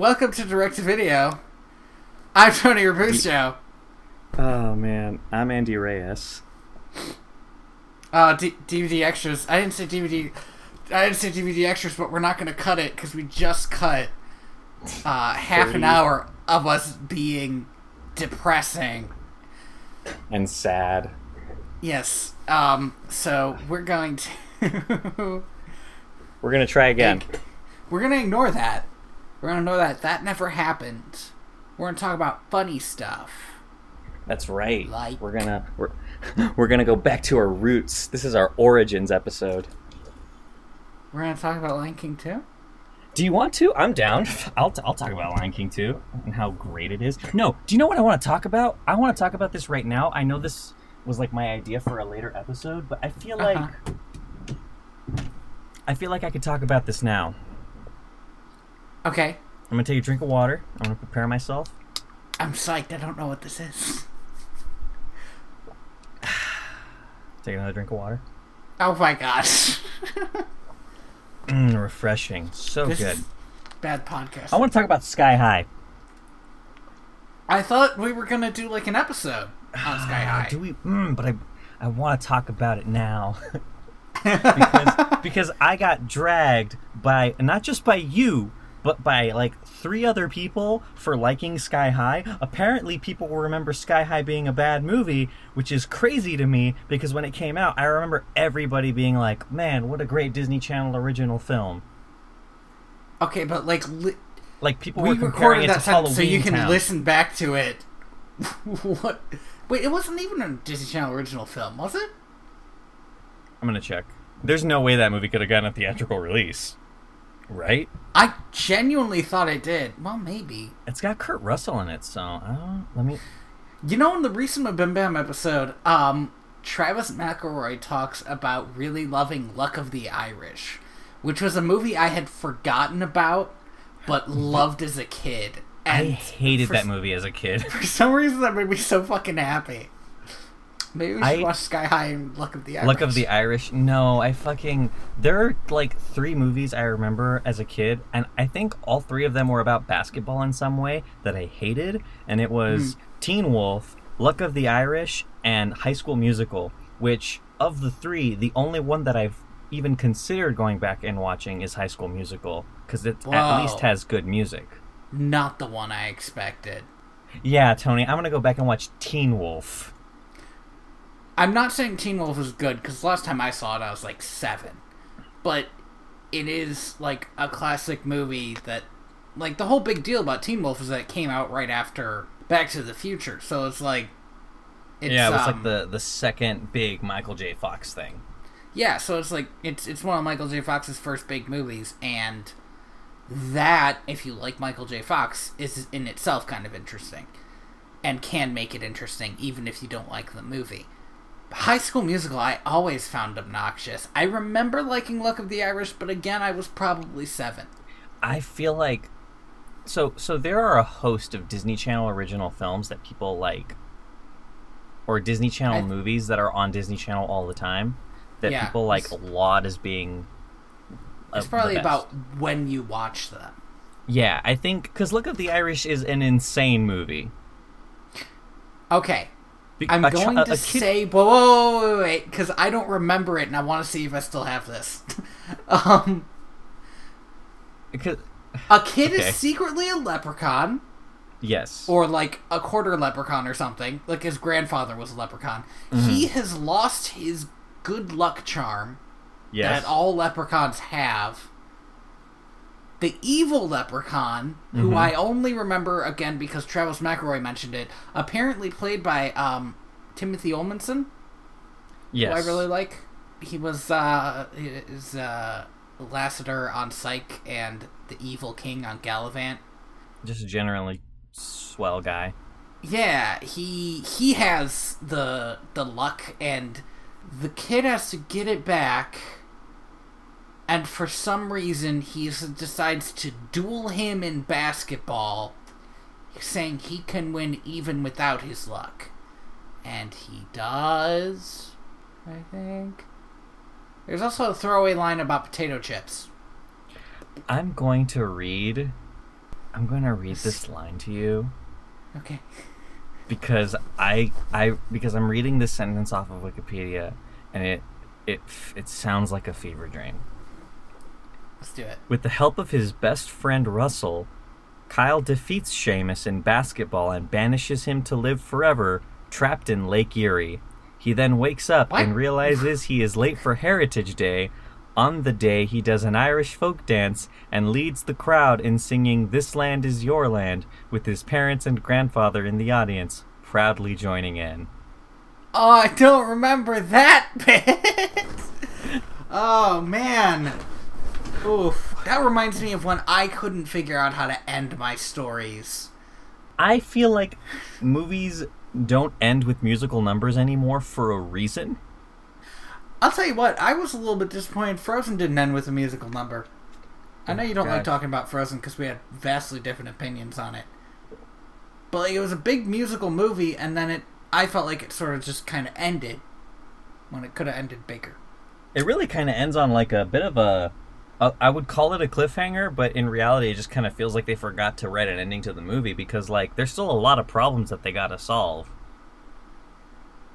Welcome to Direct to Video. I'm Tony Rabusto. Oh man, I'm Andy Reyes. Uh, D- DVD extras. I didn't say DVD. I didn't say DVD extras, but we're not going to cut it because we just cut uh, half an hour of us being depressing. And sad. Yes. Um. So we're going to. We're gonna try again. we're gonna ignore that. We're gonna know that. That never happened. We're gonna talk about funny stuff. That's right. Like- We're gonna we're we're gonna go back to our roots. This is our origins episode. We're gonna talk about Lion King too. Do you want to? I'm down. I'll, t- I'll talk about Lion King too and how great it is. No, do you know what I want to talk about? I want to talk about this right now. I know this was like my idea for a later episode, but I feel like Uh-huh. I feel like I could talk about this now. Okay. I'm gonna take a drink of water. I'm gonna prepare myself. I'm psyched. I don't know what this is. Take another drink of water. Oh my gosh. Mm, refreshing. So this good. bad podcast. I want to talk about Sky High. I thought we were gonna do like an episode on Sky High. Do we? Mm, but I, I want to talk about it now because because I got dragged by not just by you, but by like three other people for liking Sky High. Apparently, people will remember Sky High being a bad movie, which is crazy to me because when it came out, I remember everybody being like, "Man, what a great Disney Channel original film!" okay, but like li- Like people we were comparing recorded it that to time Halloween so you can Town. listen back to it. what? Wait, it wasn't even a Disney Channel original film, was it? I'm gonna check. There's no way that movie could have gotten a theatrical release, right? I genuinely thought it did. Well, maybe. It's got Kurt Russell in it, so I don't. Let me. You know, in the recent Bim Bam episode, um, Travis McElroy talks about really loving Luck of the Irish, which was a movie I had forgotten about, but loved as a kid. I And hated for that movie as a kid. For some reason, that made me so fucking happy. Maybe we should I- watch Sky High and Luck of the Irish. Luck of the Irish. No, I fucking. There are like three movies I remember as a kid, and I think all three of them were about basketball in some way that I hated. And it was hmm. Teen Wolf, Luck of the Irish, and High School Musical. Which of the three, the only one that I've even considered going back and watching is High School Musical because it Whoa. at least has good music. Not the one I expected. Yeah, Tony, I'm gonna go back and watch Teen Wolf. I'm not saying Teen Wolf is good because last time I saw it, I was like seven. But it is like a classic movie that, like, the whole big deal about Teen Wolf is that it came out right after Back to the Future. So it's like, it's, yeah, it was um, like the the second big Michael J. Fox thing. Yeah, so it's like it's it's one of Michael J. Fox's first big movies, and that, if you like Michael J. Fox, is in itself kind of interesting, and can make it interesting even if you don't like the movie. High School Musical, I always found obnoxious. I remember liking Luck of the Irish, but again, I was probably seven. I feel like so so there are a host of Disney Channel original films that people like or Disney Channel I- movies that are on Disney Channel all the time that Yeah, people like laud as being uh, It's probably about when you watch them. Yeah, I think cuz Luck of the Irish is an insane movie. Okay, I'm a going to say, whoa, whoa, whoa, wait, wait, because I don't remember it, and I want to see if I still have this. um, because a kid Okay. is secretly a leprechaun, yes. or like a quarter leprechaun or something. Like his grandfather was a leprechaun. Mm-hmm. He has lost his good luck charm yes. that all leprechauns have. The evil leprechaun, who Mm-hmm. I only remember again because Travis McElroy mentioned it, apparently played by um, Timothy Omundson. yes. who I really like. He was uh is uh Lassiter on Psych and the Evil King on Galavant. Just a generally swell guy. Yeah, he he has the the luck and the kid has to get it back and for some reason he decides to duel him in basketball saying he can win even without his luck. And he does, I think. There's also a throwaway line about potato chips. I'm going to read I'm going to read this line to you Okay. because I I because I'm reading this sentence off of Wikipedia and it it it sounds like a fever dream. Let's do it. With the help of his best friend Russell, Kyle defeats Seamus in basketball and banishes him to live forever, trapped in Lake Erie. He then wakes up What? and realizes he is late for Heritage Day. On the day, he does an Irish folk dance and leads the crowd in singing This Land is Your Land, with his parents and grandfather in the audience, proudly joining in. Oh, I don't remember that bit. oh man. Oof. That reminds me of when I couldn't figure out how to end my stories. I feel like movies don't end with musical numbers anymore for a reason. I'll tell you what, I was a little bit disappointed Frozen didn't end with a musical number. I know you don't like talking about Frozen because we had vastly different opinions on it. But like, it was a big musical movie, and then it, I felt like it sort of just kind of ended when it could have ended bigger. it really kind of ends on like a bit of a, I would call it a cliffhanger but in reality it just kind of feels like they forgot to write an ending to the movie because like there's still a lot of problems that they got to solve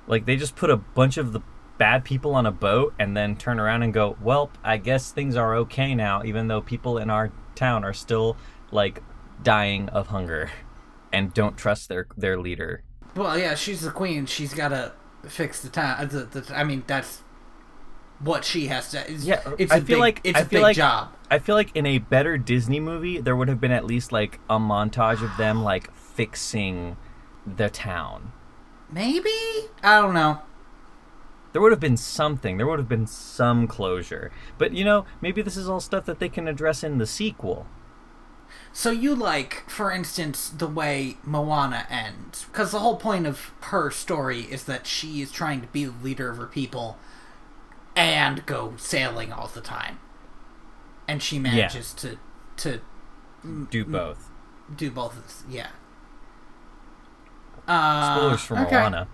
like they just put a bunch of the bad people on a boat and then turn around and go well i guess things are okay now even though people in our town are still like dying of hunger and don't trust their their leader Well, yeah, she's the queen. She's got to fix the town. The, the, I mean, that's what she has to. It's, Yeah, it's I a feel big, like- it's I a feel big like- job. I feel like in a better Disney movie, there would have been at least like a montage of them like fixing the town. Maybe I don't know. There would have been something. There would have been some closure. But you know, maybe this is all stuff that they can address in the sequel. So you like, for instance, the way Moana ends, because the whole point of her story is that she is trying to be the leader of her people, and go sailing all the time, and she manages to to Do both. do both. Yeah. Uh, Spoilers for okay. Moana.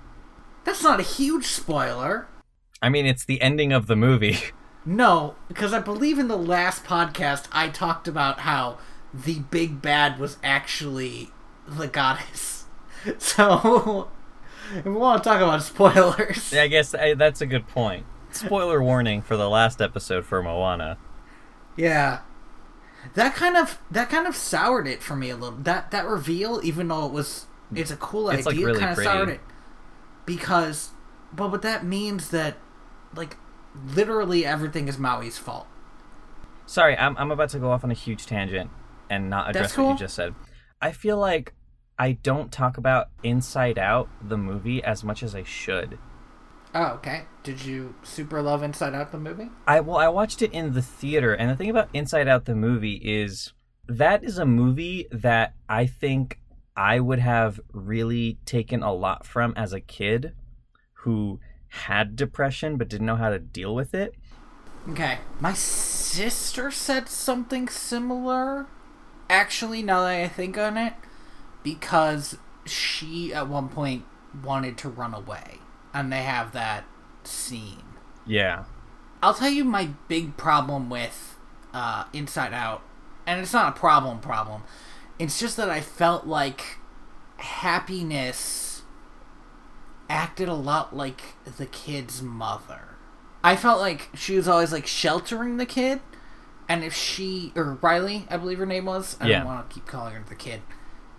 That's not a huge spoiler. I mean, it's the ending of the movie. No, because I believe in the last podcast I talked about how the big bad was actually the goddess. So, we want to talk about spoilers, Yeah, I guess I, that's a good point. Spoiler warning for the last episode for Moana. yeah, that kind of that kind of soured it for me a little. That that reveal, even though it was it's a cool It's, like, idea, really kind of pretty. soured it because, but what that means that like literally everything is Maui's fault. Sorry, I'm, I'm about to go off on a huge tangent and not address That's what you just said. I feel like I don't talk about Inside Out, the movie, as much as I should. Oh, okay. Did you super love Inside Out the movie? I well, I watched it in the theater, and the thing about Inside Out, the movie, is that is a movie that I think I would have really taken a lot from as a kid who had depression but didn't know how to deal with it. Okay. My sister said something similar. Actually, now that I think on it, because she at one point wanted to run away, and they have that scene. Yeah. I'll tell you my big problem with uh, Inside Out, and it's not a problem problem. It's just that I felt like happiness acted a lot like the kid's mother. I felt like she was always like sheltering the kid, and if she or Riley, I believe her name was. I Yeah. don't want to keep calling her the kid.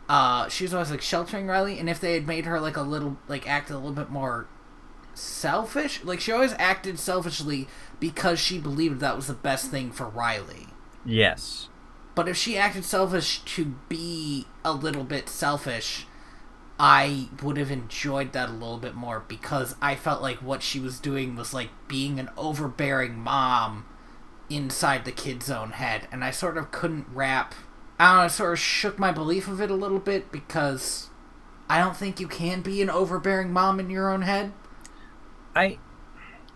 Uh, she was always like sheltering Riley, and if they had made her like a little like act a little bit more selfish. Like she always acted selfishly because she believed that was the best thing for Riley. Yes. But if she acted selfish to be a little bit selfish, I would have enjoyed that a little bit more because I felt like what she was doing was like being an overbearing mom inside the kid's own head. And I sort of couldn't wrap. I don't know, it sort of shook my belief of it a little bit because I don't think you can be an overbearing mom in your own head. I You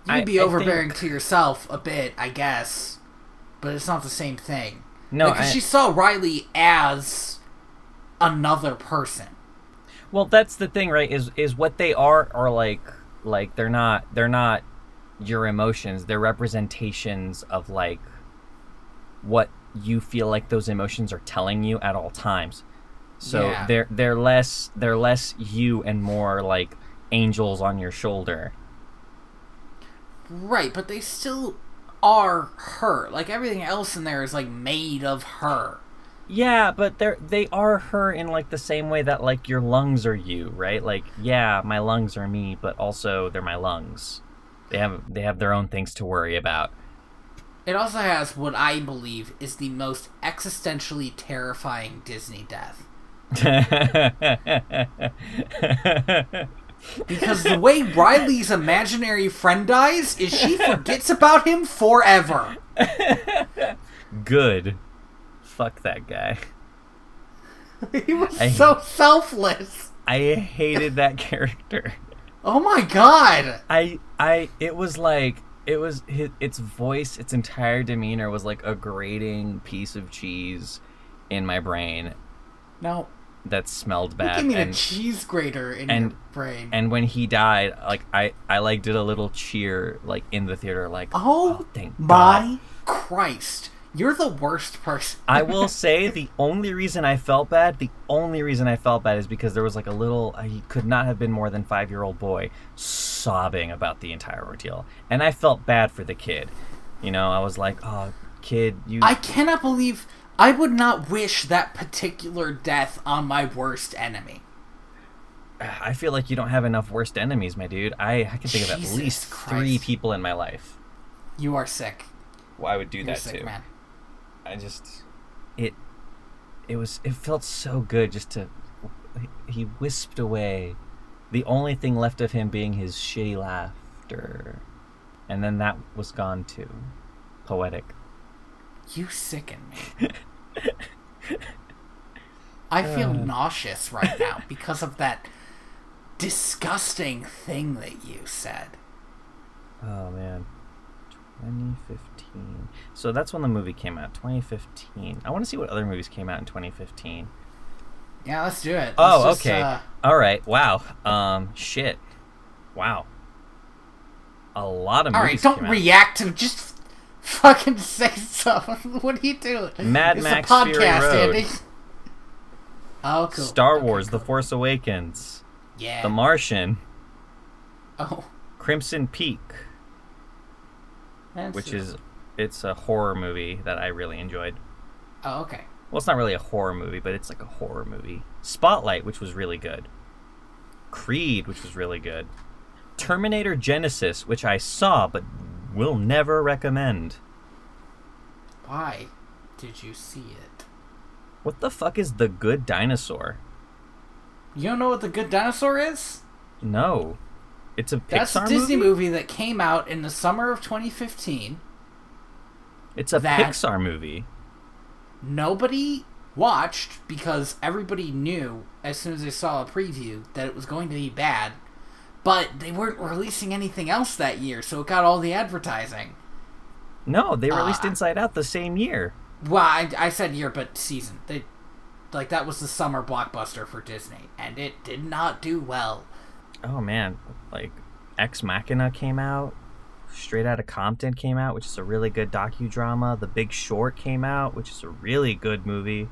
I- can be I overbearing think- to yourself a bit, I guess, but it's not the same thing. no. because I- she saw Riley as another person. Well, that's the thing, right? Is is what they are are like like they're not they're not your emotions. They're representations of like what you feel like those emotions are telling you at all times. So Yeah. they're they're less they're less you and more like angels on your shoulder. Right, but they still are her. Like everything else in there is like made of her. Yeah, but they're they are her in like the same way that like your lungs are you, right? Like, yeah, my lungs are me, but also they're my lungs. They have they have their own things to worry about. It also has what I believe is the most existentially terrifying Disney death. Because the way Riley's imaginary friend dies is she forgets about him forever. Good. Fuck that guy. He was I- so selfless. I hated that character. Oh my god. I I it was like it was his, its voice, its entire demeanor was like a grating piece of cheese in my brain No, that smelled you bad. give me a cheese grater in and- your brain. and when he died, like I I like did a little cheer like in the theater, like oh, thank my God. Christ. You're the worst person. I will say the only reason I felt bad, the only reason I felt bad is because there was like a little, uh, he could not have been more than five year old boy sobbing about the entire ordeal. And I felt bad for the kid. You know, I was like, oh, kid, you. I cannot believe I would not wish that particular death on my worst enemy. I feel like you don't have enough worst enemies, my dude. I, I can think of at Jesus least three people in my life. You are sick. Well, I would do You're that sick, too. man. I just it it was it felt so good just to he wisped away the only thing left of him being his shitty laughter and then that was gone too poetic You sicken me. I feel nauseous right now because of that disgusting thing that you said. oh man. 2015 so that's when the movie came out 2015 i want to see what other movies came out in 2015 Yeah, let's do it. oh Let's just, okay. uh, all right. Wow. Um shit. Wow. A lot of all movies right, don't react to just fucking say something. what are you doing? Mad it's Max a podcast, Fury Road. Andy. Oh, cool. Star Okay, Wars: The. Force Awakens, Yeah. The Martian, oh, Crimson Peak, that's- which is it's a horror movie that I really enjoyed. Oh, okay. Well, it's not really a horror movie, but it's like a horror movie. Spotlight, which was really good. Creed, which was really good. Terminator Genisys, which I saw but will never recommend. Why did you see it? What the fuck is The Good Dinosaur? You don't know what the Good Dinosaur is? No. It's a Pixar That's a Disney movie? movie that came out in the summer of 2015. It's a Pixar movie. Nobody watched because everybody knew as soon as they saw a preview that it was going to be bad. But they weren't releasing anything else that year, so it got all the advertising. No, they released Ah. Inside Out the same year. Well, I, I said year, but season. They, like that was the summer blockbuster for Disney, and it did not do well. Oh man, like Ex Machina came out, Straight Outta Compton came out, which is a really good docudrama. The Big Short came out, which is a really good movie.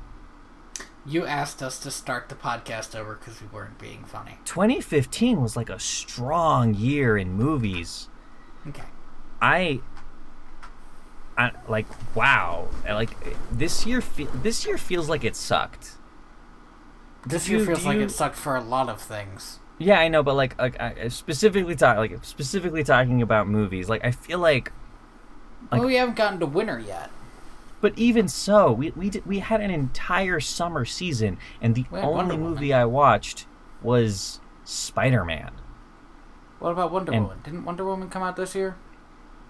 You asked us to start the podcast over because we weren't being funny. 2015 was like a strong year in movies. Okay. I I like wow, like this year fe- this year feels like it sucked. This year feels like you- it sucked for a lot of things. Yeah, I know, but like, like I- specifically talk, like specifically talking about movies, like I feel like Like- well, we haven't gotten to winter yet. But even so, we we did, we had an entire summer season, and the only movie. I watched was Spider Man. What about Wonder And- Woman? Didn't Wonder Woman come out this year?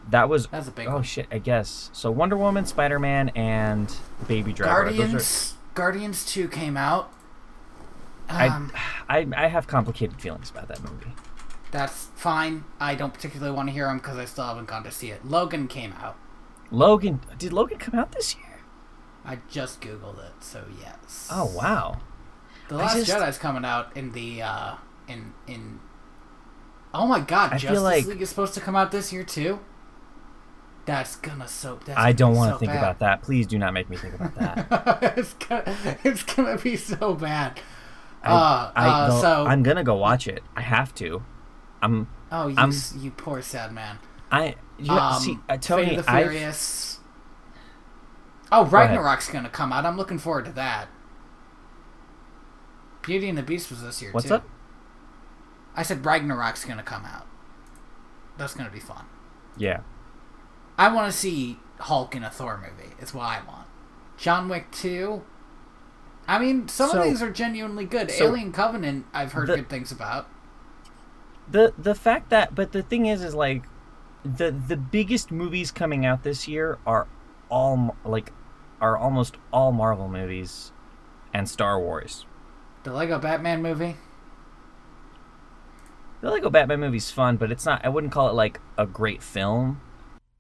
That was That's a big oh one. shit, I guess. So Wonder Woman, Spider Man, and Baby Driver. Guardians. Guardians Two came out. are- Um, I, I I have complicated feelings about that movie. that's fine. I don't particularly want to hear them because I still haven't gone to see it. Logan came out. Logan, did Logan come out this year? I just googled it, so yes. Oh wow. The Last just- Jedi's coming out in the uh in in. Oh my God! I Justice like- League is supposed to come out this year too. That's gonna so. That's I don't want to think about that. Please do not make me think about that. it's gonna, it's gonna be so bad. I, uh, I, uh, so I'm gonna go watch it. I have to. I'm. oh, you I'm- you poor sad man. I. You, Um, see, uh, Fate Tony, of the. Furious. Oh, ahead. Ragnarok's gonna come out. I'm looking forward to that. Beauty and the Beast was this year What's too. up? I said Ragnarok's gonna come out. That's gonna be fun. Yeah. I want to see Hulk in a Thor movie. Is what I want. John Wick two. I mean, some So- of these are genuinely good. so Alien Covenant, I've heard the- good things about. the the fact that but the thing is is like the the biggest movies coming out this year are all like are almost all Marvel movies and Star Wars. The Lego Batman movie. The Lego Batman movie's fun, but it's not I wouldn't call it like a great film.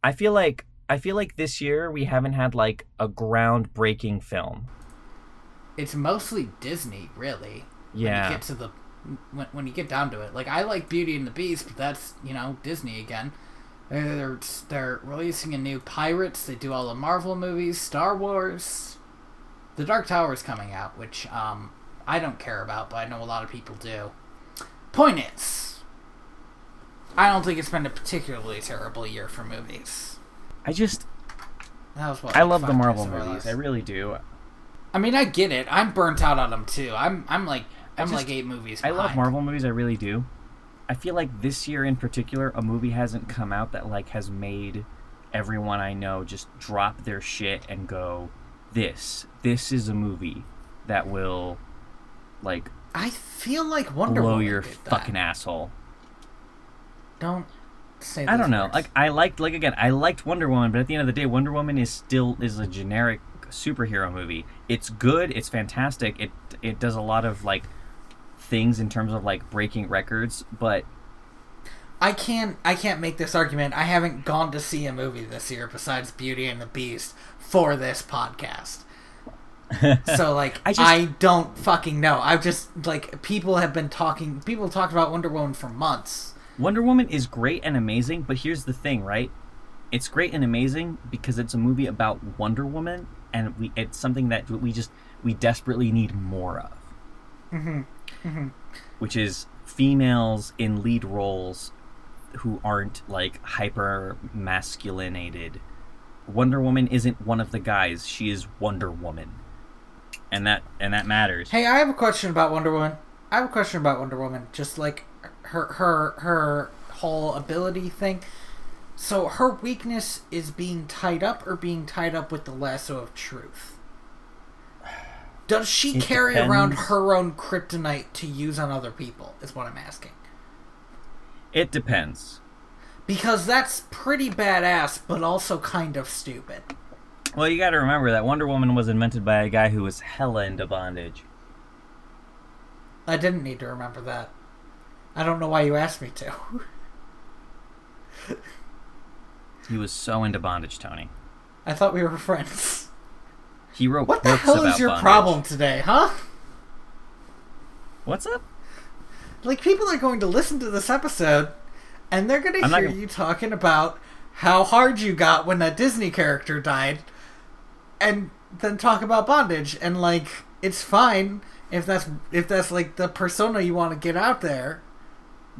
I feel like I feel like this year we haven't had like a groundbreaking film. It's mostly Disney, really. Yeah. When you get to the when, when you get down to it, like I like Beauty and the Beast, but that's you know Disney again. They're they're, releasing a new Pirates. They do all the Marvel movies, Star Wars. The Dark Tower is coming out, which um I don't care about, but I know a lot of people do. Point is, I don't think it's been a particularly terrible year for movies. I just That was what I like, love the Marvel years of our movies. I really do. I mean, I get it. I'm burnt out on them too. I'm I'm like I'm just- like eight movies. I love. Marvel movies. I really do. I feel like this year in particular, a movie hasn't come out that like has made everyone I know just drop their shit and go, "This, this is a movie that will, like, I feel like Wonder blow Woman your did that. fucking asshole." Don't say. I don't know. words. Like, I liked, like again, I liked Wonder Woman, but at the end of the day, Wonder Woman is still is a generic superhero movie. It's good. It's fantastic. It it does a lot of like things in terms of like breaking records, but I can't. I can't make this argument. I haven't gone to see a movie this year besides Beauty and the Beast for this podcast. so like, I, I don't fucking know. I've just like people have been talking. People talked about Wonder Woman for months. Wonder Woman is great and amazing, but here's the thing, right? It's great and amazing because it's a movie about Wonder Woman, and we it's something that we just we desperately need more of. Mm-hmm. Mm-hmm. Which is females in lead roles who aren't like hyper masculinated. Wonder Woman isn't one of the guys; she is Wonder Woman, and that and that matters. Hey, I have a question about Wonder Woman. I have a question about Wonder Woman. Just like her her her whole ability thing. So her weakness is being tied up or being tied up with the lasso of truth. Does she It carry around her own kryptonite to use on other people? Is what I'm asking. It depends. Because that's pretty badass, but also kind of stupid. Well, you got to remember that Wonder Woman was invented by a guy who was hella into bondage. I didn't need to remember that. I don't know why you asked me to. He was so into bondage, Tony. I thought we were friends. He wrote What the books hell is your bondage. problem today, huh? What's up? Like people are going to listen to this episode and they're going to hear gonna- you talking about how hard you got when that Disney character died and then talk about bondage and like it's fine if that's if that's like the persona you want to get out there.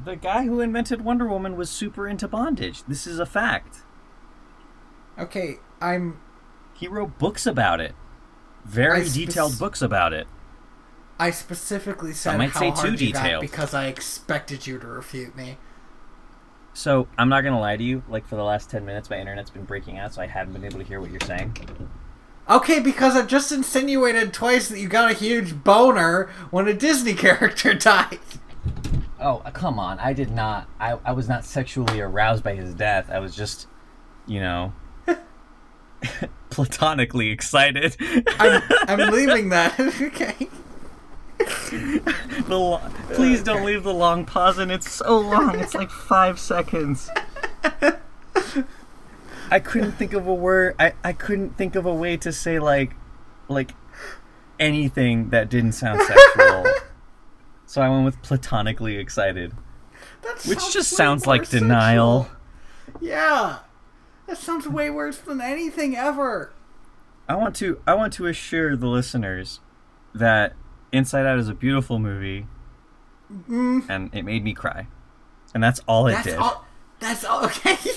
The guy who invented Wonder Woman was super into bondage. This is a fact. Okay, I'm He wrote books about it. Very I spec- detailed books about it. I specifically said might how say hard too you got detailed. because I expected you to refute me. So, I'm not going to lie to you. Like, for the last 10 minutes, my internet's been breaking out, so I haven't been able to hear what you're saying. Okay, because I just insinuated twice that you got a huge boner when a Disney character died. Oh, uh, come on. I did not. I, I was not sexually aroused by his death. I was just, you know, platonically excited. I'm, I'm leaving that. okay. the lo- Please don't leave the long pause, and it's so long. It's like five seconds. I couldn't think of a word. I, I couldn't think of a way to say like, like, anything that didn't sound sexual. so I went with platonically excited, That which just sounds like denial. Yeah. That sounds way worse than anything ever. I want to I want to assure the listeners that Inside Out is a beautiful movie, and it made me cry, and that's all it Mm. That's did. all. That's all. Okay.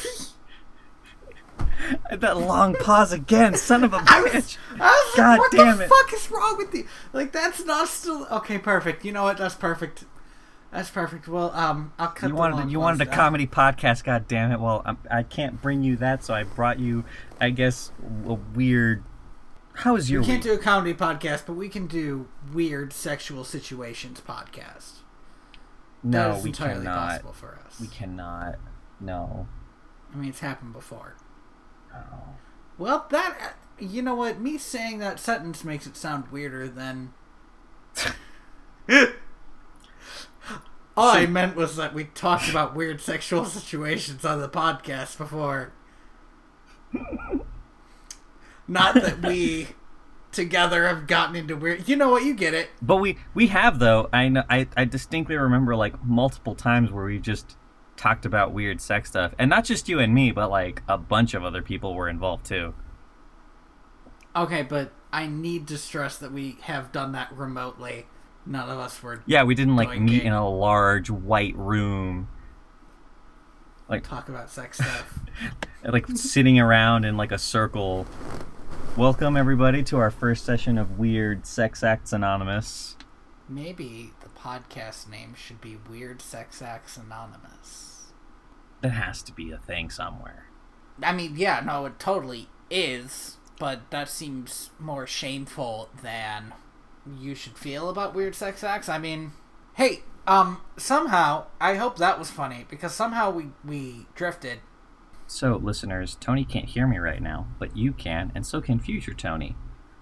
That long pause again, son of a I was, bitch. I was God like, what damn the it. fuck is wrong with you? Like, that's not still okay. Perfect. You know what? That's perfect. That's perfect. Well, um, I'll cut. You wanted you wanted a out. comedy podcast, god damn it. Well, I'm, I can't bring you that, so I brought you, I guess, a weird. How is your We can't week? do a comedy podcast, but we can do weird sexual situations podcast. no, is we entirely cannot. possible for us. We cannot. No. I mean, it's happened before. no. Well, that you know what? Me saying that sentence makes it sound weirder than. All I meant was that we talked about weird sexual situations on the podcast before. Not that we together have gotten into weird. You know what? You get it. But we we have though. I know. I I distinctly remember like multiple times where we just talked about weird sex stuff, and not just you and me, but like a bunch of other people were involved too. Okay, but I need to stress that we have done that remotely. None of us were Yeah, we didn't like meet in a large white room, like talk about sex stuff. like sitting around in like a circle. Welcome everybody to our first session of Weird Sex Acts Anonymous. Maybe the podcast name should be Weird Sex Acts Anonymous. That has to be a thing somewhere. I mean, yeah, no, it totally is, but that seems more shameful than you should feel about weird sex acts. I mean, hey, um, somehow I hope that was funny because somehow we we drifted. So, listeners, Tony can't hear me right now, but you can, and so can Future Tony.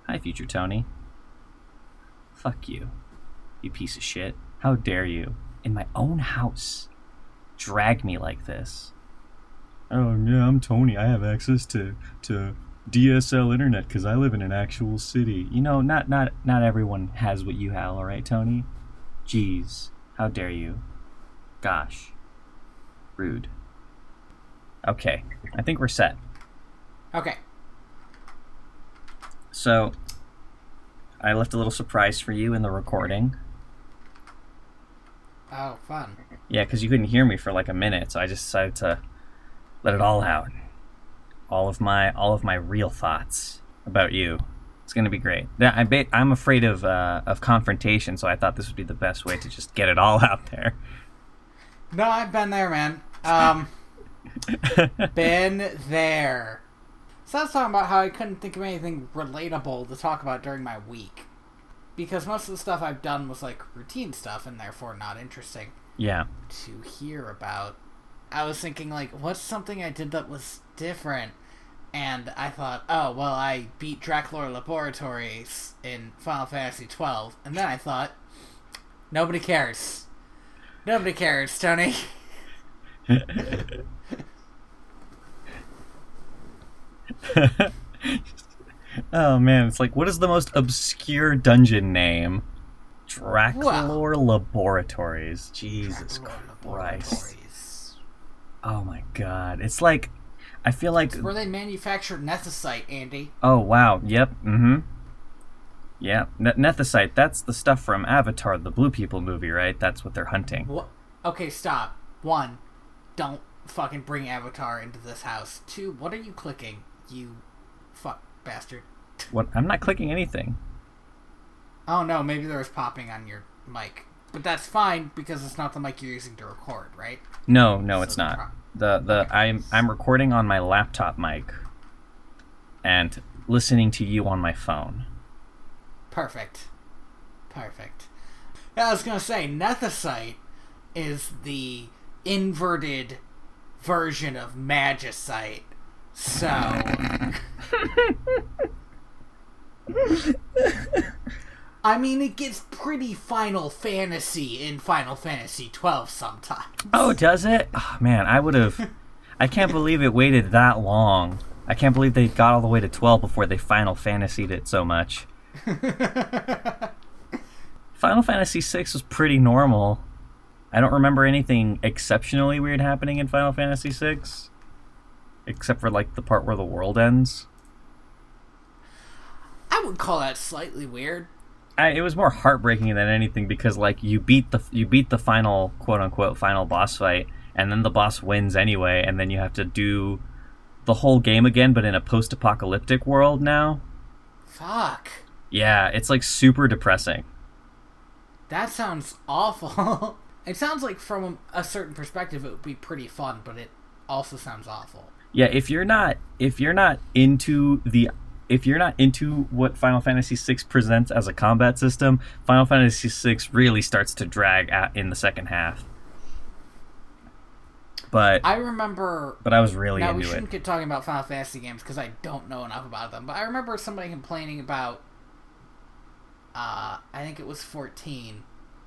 Hi, Future Tony. Fuck you, you piece of shit. How dare you, in my own house, drag me like this? Oh, yeah, I'm Tony. I have access to, to DSL internet because I live in an actual city. You know, not, not, not everyone has what you have, alright, Tony? Jeez, how dare you? Gosh. Rude. Okay, I think we're set. Okay, So, I left a little surprise for you in the recording. oh, fun. Yeah, because you couldn't hear me for like a minute, so I just decided to let it all out. All of my all of my real thoughts about you. It's gonna be great. Yeah, I ba- I'm afraid of uh, of confrontation, so I thought this would be the best way to just get it all out there. No, I've been there, man. Um, been there. So I was talking about how I couldn't think of anything relatable to talk about during my week. Because most of the stuff I've done was like routine stuff and therefore not interesting yeah. to hear about. I was thinking, like, what's something I did that was different? And I thought, oh, well, I beat Draklor Laboratories in Final Fantasy XII. And then I thought, nobody cares. Nobody cares, Tony. oh man, it's like what is the most obscure dungeon name? Draklor Laboratories. Jesus Christ. Laboratories. Oh my god. It's like I feel like Where they manufactured nethicite, Andy. Oh wow. Yep. Mm-hmm. Yeah. Ne- Nethicite. That's the stuff from Avatar, the Blue People movie, right? That's what they're hunting. What? Okay, stop. One, don't fucking bring Avatar into this house. Two, what are you clicking? You fuck bastard. What? I'm not clicking anything. Oh no, maybe there was popping on your mic. But that's fine because it's not the mic you're using to record, right? No, no, it's So the not. pro- The the I'm I'm recording on my laptop mic and listening to you on my phone. Perfect. Perfect. I was gonna say, Nethicite is the inverted version of Magicite. So. I mean, it gets pretty Final Fantasy in Final Fantasy twelve sometimes. Oh, does it? Oh, man, I would have. I can't believe it waited that long. I can't believe they got all the way to 12 before they Final Fantasied it so much. Final Fantasy VI was pretty normal. I don't remember anything exceptionally weird happening in Final Fantasy VI. except for like the part where the world ends. I would call that slightly weird. I, it was more heartbreaking than anything because like you beat the you beat the final quote unquote final boss fight and then the boss wins anyway and then you have to do the whole game again but in a post-apocalyptic world now. Fuck. Yeah, it's like super depressing. That sounds awful. it sounds like from a certain perspective it would be pretty fun, but it also sounds awful. Yeah, if you're not if you're not into the if you're not into what Final Fantasy VI presents as a combat system, Final Fantasy VI really starts to drag out in the second half. But I remember. but I was really now we into shouldn't it. get talking about Final Fantasy games because I don't know enough about them. But I remember somebody complaining about. Uh, I think it was fourteen.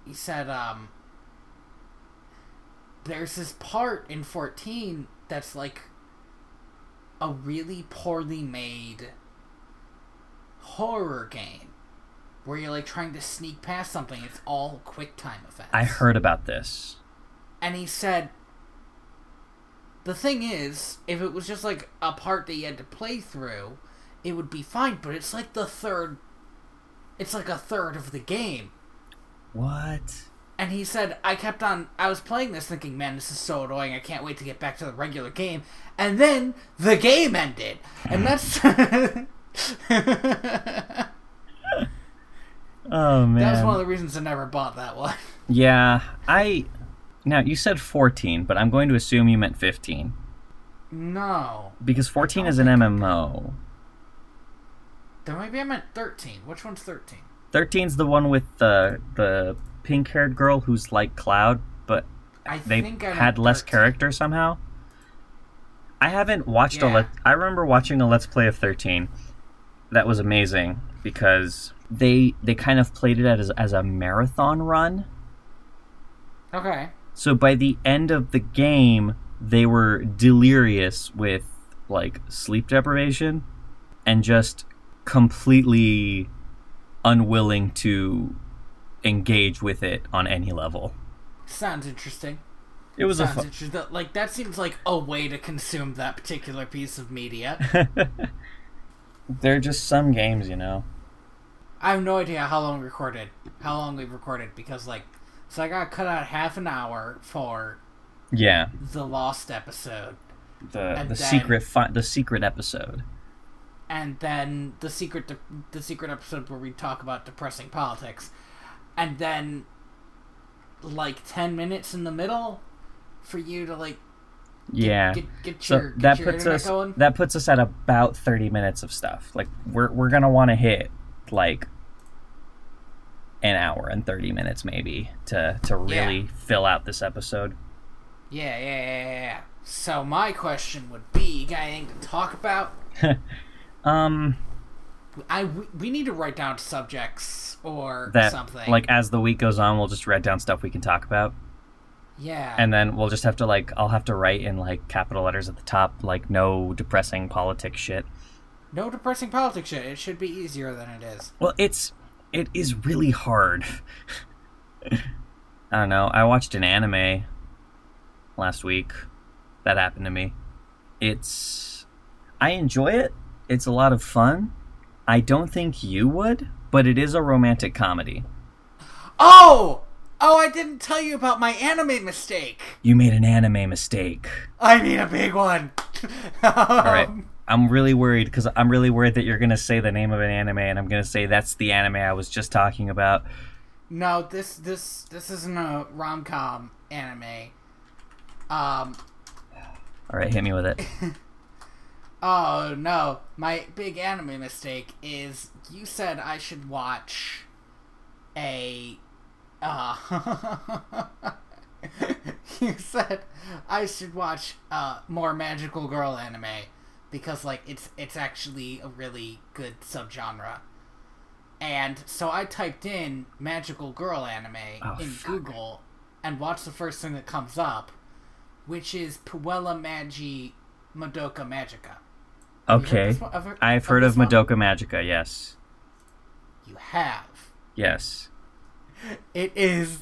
He said, um, "There's this part in fourteen that's like a really poorly made horror game." Where you're like trying to sneak past something, it's all quick time effects. I heard about this. And he said, the thing is, if it was just like a part that you had to play through, it would be fine, but it's like the third. It's like a third of the game. What? And he said, I kept on. I was playing this thinking, man, this is so annoying. I can't wait to get back to the regular game. And then the game ended. And hmm. that's. Oh man. That was one of the reasons I never bought that one. Yeah, I Now, you said 14, but I'm going to assume you meant 15 No. because 14 is an MMO. Then maybe I meant 13. Which one's 13? 13's the one with the the pink-haired girl who's like Cloud, but I they think had less 13. character somehow. I haven't watched a let. I remember watching a Let's Play of 13. That was amazing because they they kind of played it as as a marathon run. Okay. So by the end of the game, they were delirious with like sleep deprivation and just completely unwilling to engage with it on any level. Sounds interesting. It was a Sounds fun. interesting. Like that seems like a way to consume that particular piece of media. They're just some games, you know. I have no idea how long we recorded, how long we've recorded because like, so I got cut out half an hour for Yeah, the lost episode, the the then- secret fi- the secret episode. and then the secret de- the secret episode where we talk about depressing politics, and then like ten minutes in the middle for you to like Yeah. get get so your get that your puts us going. that puts us at about 30 minutes of stuff. Like we're we're going to want to hit like an hour and 30 minutes maybe to to really fill out this episode. Yeah, yeah, yeah, yeah, yeah. So my question would be, you got anything to talk about? Um I we, we need to write down subjects or that something. like as the week goes on we'll just write down stuff we can talk about yeah, and then we'll just have to like I'll have to write in like capital letters at the top like no depressing politics shit. no depressing politics shit. It should be easier than it is. Well, it's it is really hard. I don't know. I watched an anime last week. That happened to me. It's I enjoy it. It's a lot of fun. I don't think you would, but it is a romantic comedy. Oh, oh! I didn't tell you about my anime mistake. You made an anime mistake. I mean a big one. Um, All right. I'm really worried because I'm really worried that you're gonna say the name of an anime, and I'm gonna say that's the anime I was just talking about. No, this this this isn't a rom com anime. Um. All right, hit me with it. Oh no, my big anime mistake is you said I should watch a uh you said I should watch uh more magical girl anime because like it's it's actually a really good subgenre. And so I typed in magical girl anime Oh, in fuck. Google and watched the first thing that comes up, which is Puella Magi Madoka Magica. Heard Okay. this one- of- I've heard of? Madoka Magica. Yes. You have. Yes. It is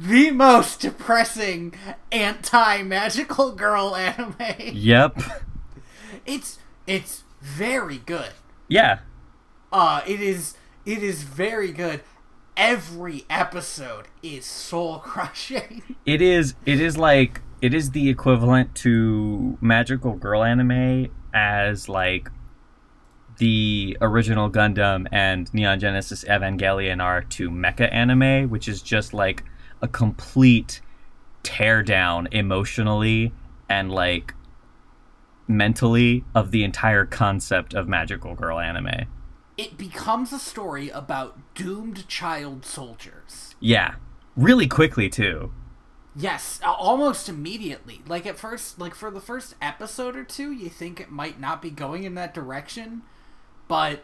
the most depressing anti magical girl anime. Yep. it's it's very good. Yeah, Uh, it is it is very good. Every episode is soul crushing. it is. It is like it is the equivalent to magical girl anime as like the original Gundam and Neon Genesis Evangelion are to mecha anime, which is just like a complete teardown emotionally and like mentally of the entire concept of magical girl anime. it becomes a story about doomed child soldiers. Yeah, really quickly too. Yes, almost immediately. Like at first, like for the first episode or two, you think it might not be going in that direction, but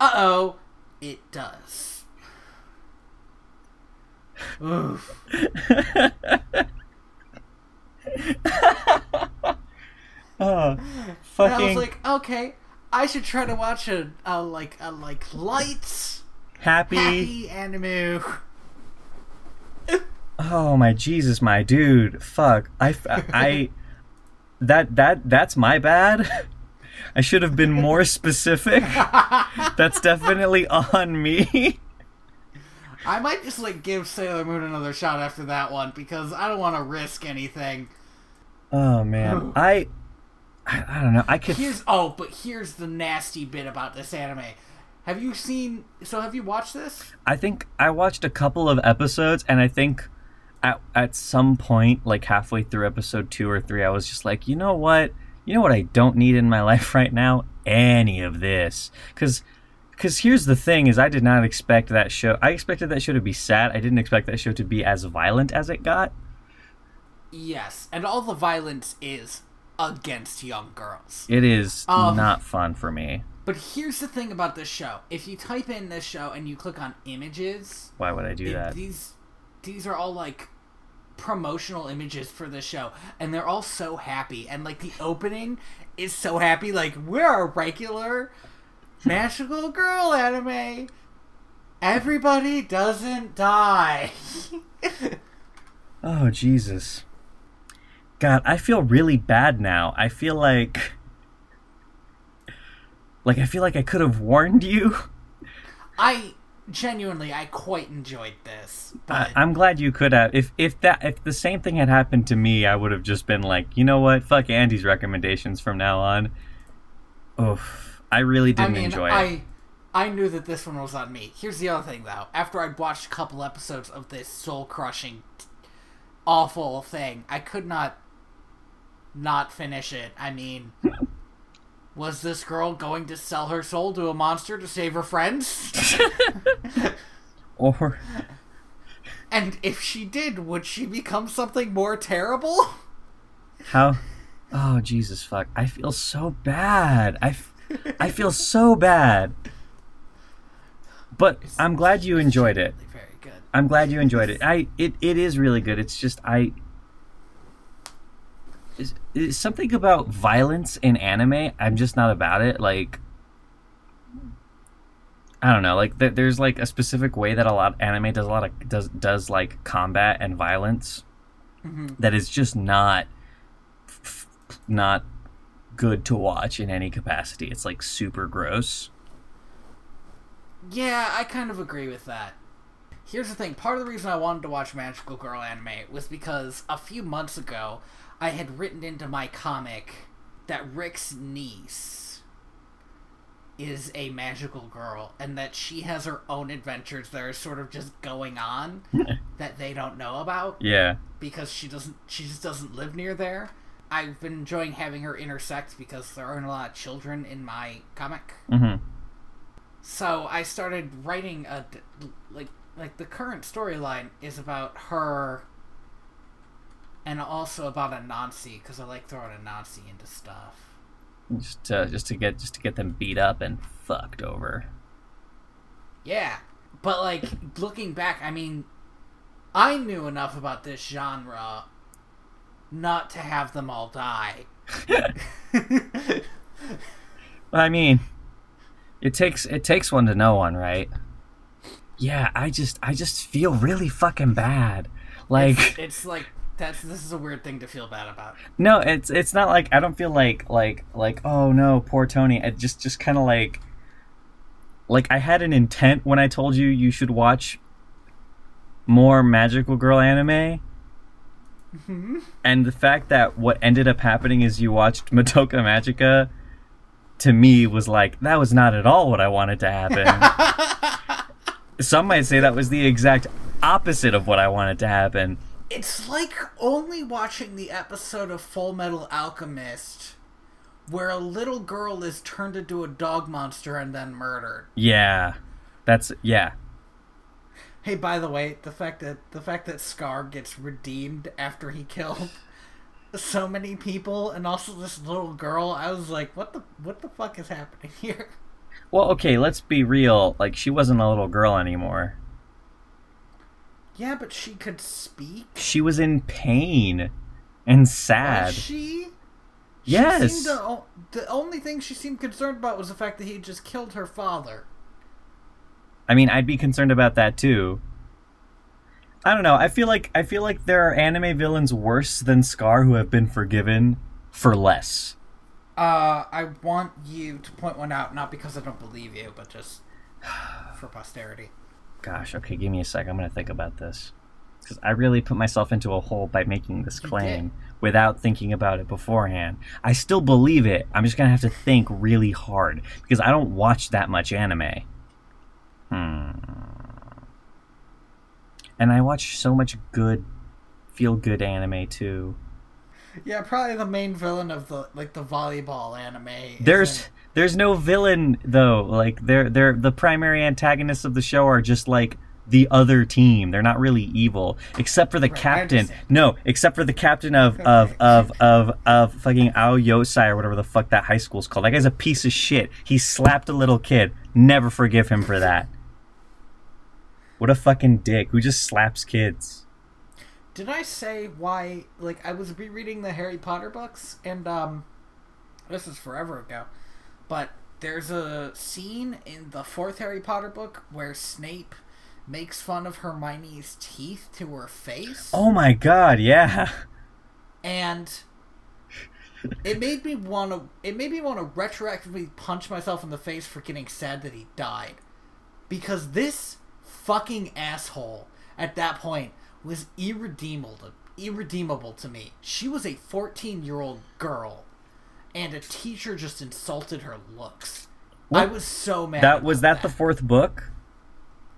uh oh, it does. Oof. Oh, fucking. And I was like, okay, I should try to watch a, a like a like lights happy. happy anime. Oh my Jesus, my dude. Fuck. I I that that that's my bad. I should have been more specific. That's definitely on me. I might just like give Sailor Moon another shot after that one because I don't want to risk anything. Oh man. I I, I don't know. I could Here's oh, but here's the nasty bit about this anime. Have you seen? So have you watched this? I think I watched a couple of episodes and I think at at some point like halfway through episode 2 or 3 I was just like, "You know what? You know what I don't need in my life right now? Any of this." Cuz cuz here's the thing is I did not expect that show. I expected that show to be sad. I didn't expect that show to be as violent as it got. Yes, and all the violence is against young girls. It is Um, not fun for me. But here's the thing about this show: if you type in this show and you click on images, Why would I do it- that? these these are all like promotional images for the show and they're all so happy and like the opening is so happy like we're a regular magical girl anime everybody doesn't die Oh Jesus. God, I feel really bad now. I feel like like I feel like I could have warned you. i genuinely i quite enjoyed this I, but I'm glad you could have. If if that if the same thing had happened to me, I would have just been like, you know what, fuck Andy's recommendations from now on. Oof, I really didn't mean, enjoy it. I I knew that this one was on me. Here's the other thing, though. After I'd watched a couple episodes of this soul crushing, awful thing, I could not not finish it. I mean, was this girl going to sell her soul to a monster to save her friends? Or and if she did, would she become something more terrible? how? Oh Jesus, fuck! I feel so bad. I, f- I feel so bad. But I'm glad you enjoyed it. Really Very good. I'm glad you enjoyed it. I it, it is really good. It's just I something about violence in anime. I'm just not about it. Like I don't know. Like th- there's like a specific way that a lot anime does a lot of does does like combat and violence Mhm. that is just not f- not good to watch in any capacity. It's like super gross. Yeah, I kind of agree with that. Here's the thing part of the reason I wanted to watch Magical Girl anime was because a few months ago I had written into my comic that Rick's niece is a magical girl and that she has her own adventures that are sort of just going on that they don't know about Yeah. because she doesn't she just doesn't live near there. I've been enjoying having her intersect because there aren't a lot of children in my comic. Mhm. So I started writing a like like the current storyline is about her and also about a Nazi because I like throwing a Nazi into stuff. Just to, just to get just to get them beat up and fucked over. Yeah, but like looking back, I mean, I knew enough about this genre not to have them all die. I mean, it takes it takes one to know one, right? Yeah, I just I just feel really fucking bad. Like it's like That's this is a weird thing to feel bad about. No, it's it's not like I don't feel like like like oh no, poor Tony. It just just kind of like like I had an intent when I told you you should watch more magical girl anime. Mm-hmm. And the fact that what ended up happening is you watched Madoka Magica to me was like that was not at all what I wanted to happen. Some might say that was the exact opposite of what I wanted to happen. It's like only watching the episode of Full Metal Alchemist where a little girl is turned into a dog monster and then murdered. Yeah. That's yeah. Hey, by the way, the fact that the fact that Scar gets redeemed after he killed so many people and also this little girl, I was like, what the what the fuck is happening here? Well, okay, let's be real. Like she wasn't a little girl anymore. Yeah, but she could speak. She was in pain and sad. Was she? Yes. She to, the only thing she seemed concerned about was the fact that he just killed her father. I mean, I'd be concerned about that too. I don't know. I feel like I feel like there are anime villains worse than Scar who have been forgiven for less. Uh, I want you to point one out, not because I don't believe you, but just for posterity. Gosh, okay, give me a sec. I'm gonna think about this because I really put myself into a hole by making this claim without thinking about it beforehand. I still believe it. I'm just gonna have to think really hard because I don't watch that much anime. Hmm. And I watch so much good, feel good anime too. Yeah, probably the main villain of the like the volleyball anime. There's there's no villain though. Like they're they're the primary antagonists of the show are just like the other team. They're not really evil, except for the Right, captain. No, except for the captain of of of of of fucking Ao Yosai or whatever the fuck that high school's called. That guy's a piece of shit. He slapped a little kid. Never forgive him for that. What a fucking dick. Who just slaps kids? Did I say why? Like, I was rereading the Harry Potter books, and um, this is forever ago, but there's a scene in the fourth Harry Potter book where Snape makes fun of Hermione's teeth to her face, Oh my god, yeah. and it made me want to. It made me want to retroactively punch myself in the face for getting sad that he died, because this fucking asshole at that point was irredeemable irredeemable to me. She was a 14-year-old girl and a teacher just insulted her looks. I was so mad. That was about that the fourth book?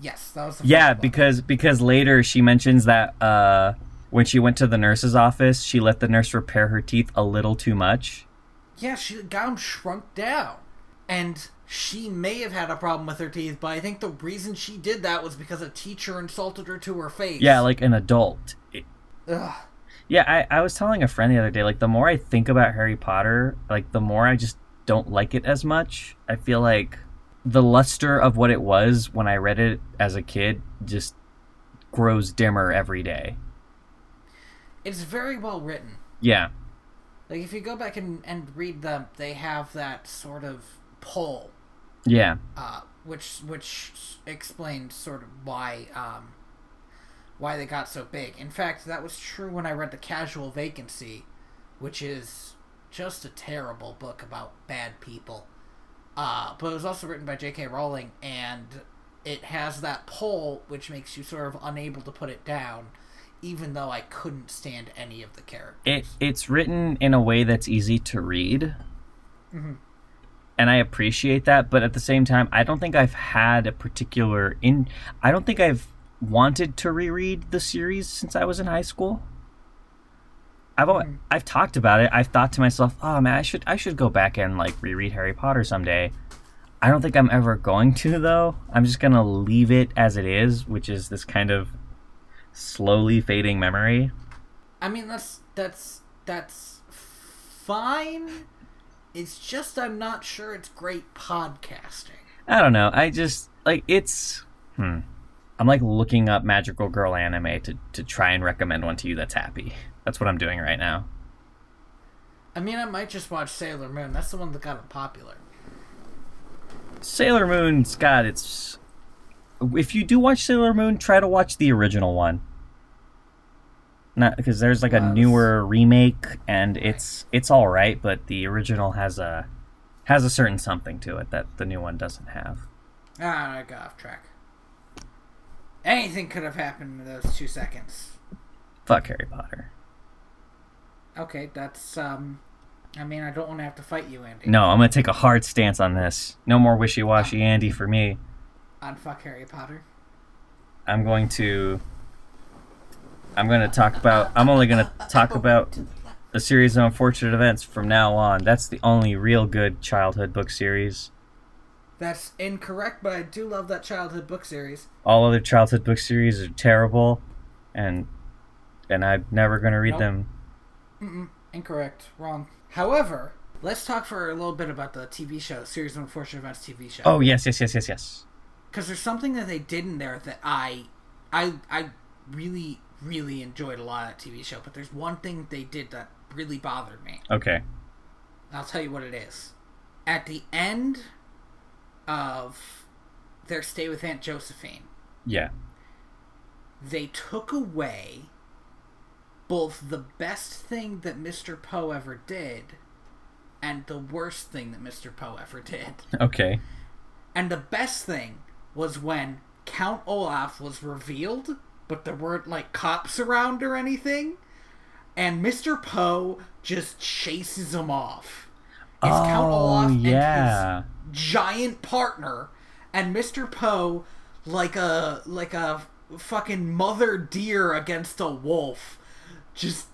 Yes, that was the Yeah, book. because because later she mentions that uh, when she went to the nurse's office, she let the nurse repair her teeth a little too much. Yeah, she got him shrunk down. And she may have had a problem with her teeth, but I think the reason she did that was because a teacher insulted her to her face. Yeah, like an adult. It- Ugh. Yeah, I, I was telling a friend the other day, like the more I think about Harry Potter, like the more I just don't like it as much. I feel like the luster of what it was when I read it as a kid just grows dimmer every day. It's very well written. Yeah. Like, if you go back and, and read them, they have that sort of pull, Yeah. uh, which which explains sort of why um, why they got so big. In fact, that was true when I read The Casual Vacancy, which is just a terrible book about bad people. Uh, but it was also written by J.K. Rowling, and it has that pull which makes you sort of unable to put it down, even though I couldn't stand any of the characters. it it's written in a way that's easy to read and i appreciate that but at the same time i don't think i've had a particular in i don't think i've wanted to reread the series since i was in high school i've al- i've talked about it i've thought to myself oh man i should i should go back and like reread harry potter someday i don't think i'm ever going to though i'm just gonna leave it as it is which is this kind of slowly fading memory I mean, that's that's that's fine. It's just I'm not sure it's great podcasting. I don't know. I just like it's. Hmm. I'm like looking up magical girl anime to to try and recommend one to you that's happy. That's what I'm doing right now. I mean, I might just watch Sailor Moon. That's the one that got it popular. Sailor Moon, Scott. It's if you do watch Sailor Moon, try to watch the original one. Not because there's like a newer remake and it's it's all right, but the original has a has a certain something to it that the new one doesn't have. Ah, I got off track. Anything could have happened in those two seconds. Fuck Harry Potter. Okay, that's um. I mean, I don't want to have to fight you, Andy. No, I'm gonna take a hard stance on this. No more wishy washy Andy for me. On fuck Harry Potter. I'm going to. I'm going to talk about. I'm only going to talk about a series of unfortunate events from now on. That's the only real good childhood book series. That's incorrect, but I do love that childhood book series. All other childhood book series are terrible, and and I'm never going to read Nope. them. Mm-mm, incorrect. Wrong. However, let's talk for a little bit about the TV show, series of unfortunate events TV show. Oh yes, yes, yes, yes, yes. because there's something that they did in there that I, I, I really, really enjoyed a lot of that TV show. But there's one thing they did that really bothered me. Okay. I'll tell you what it is. At the end of their stay with Aunt Josephine, Yeah. they took away both the best thing that Mr. Poe ever did and the worst thing that Mr. Poe ever did. Okay. And the best thing was when Count Olaf was revealed, but there weren't like cops around or anything, and Mr. Poe just chases him off. It's Count Olaf oh and yeah. his giant partner, and Mr. Poe like a like a fucking mother deer against a wolf, just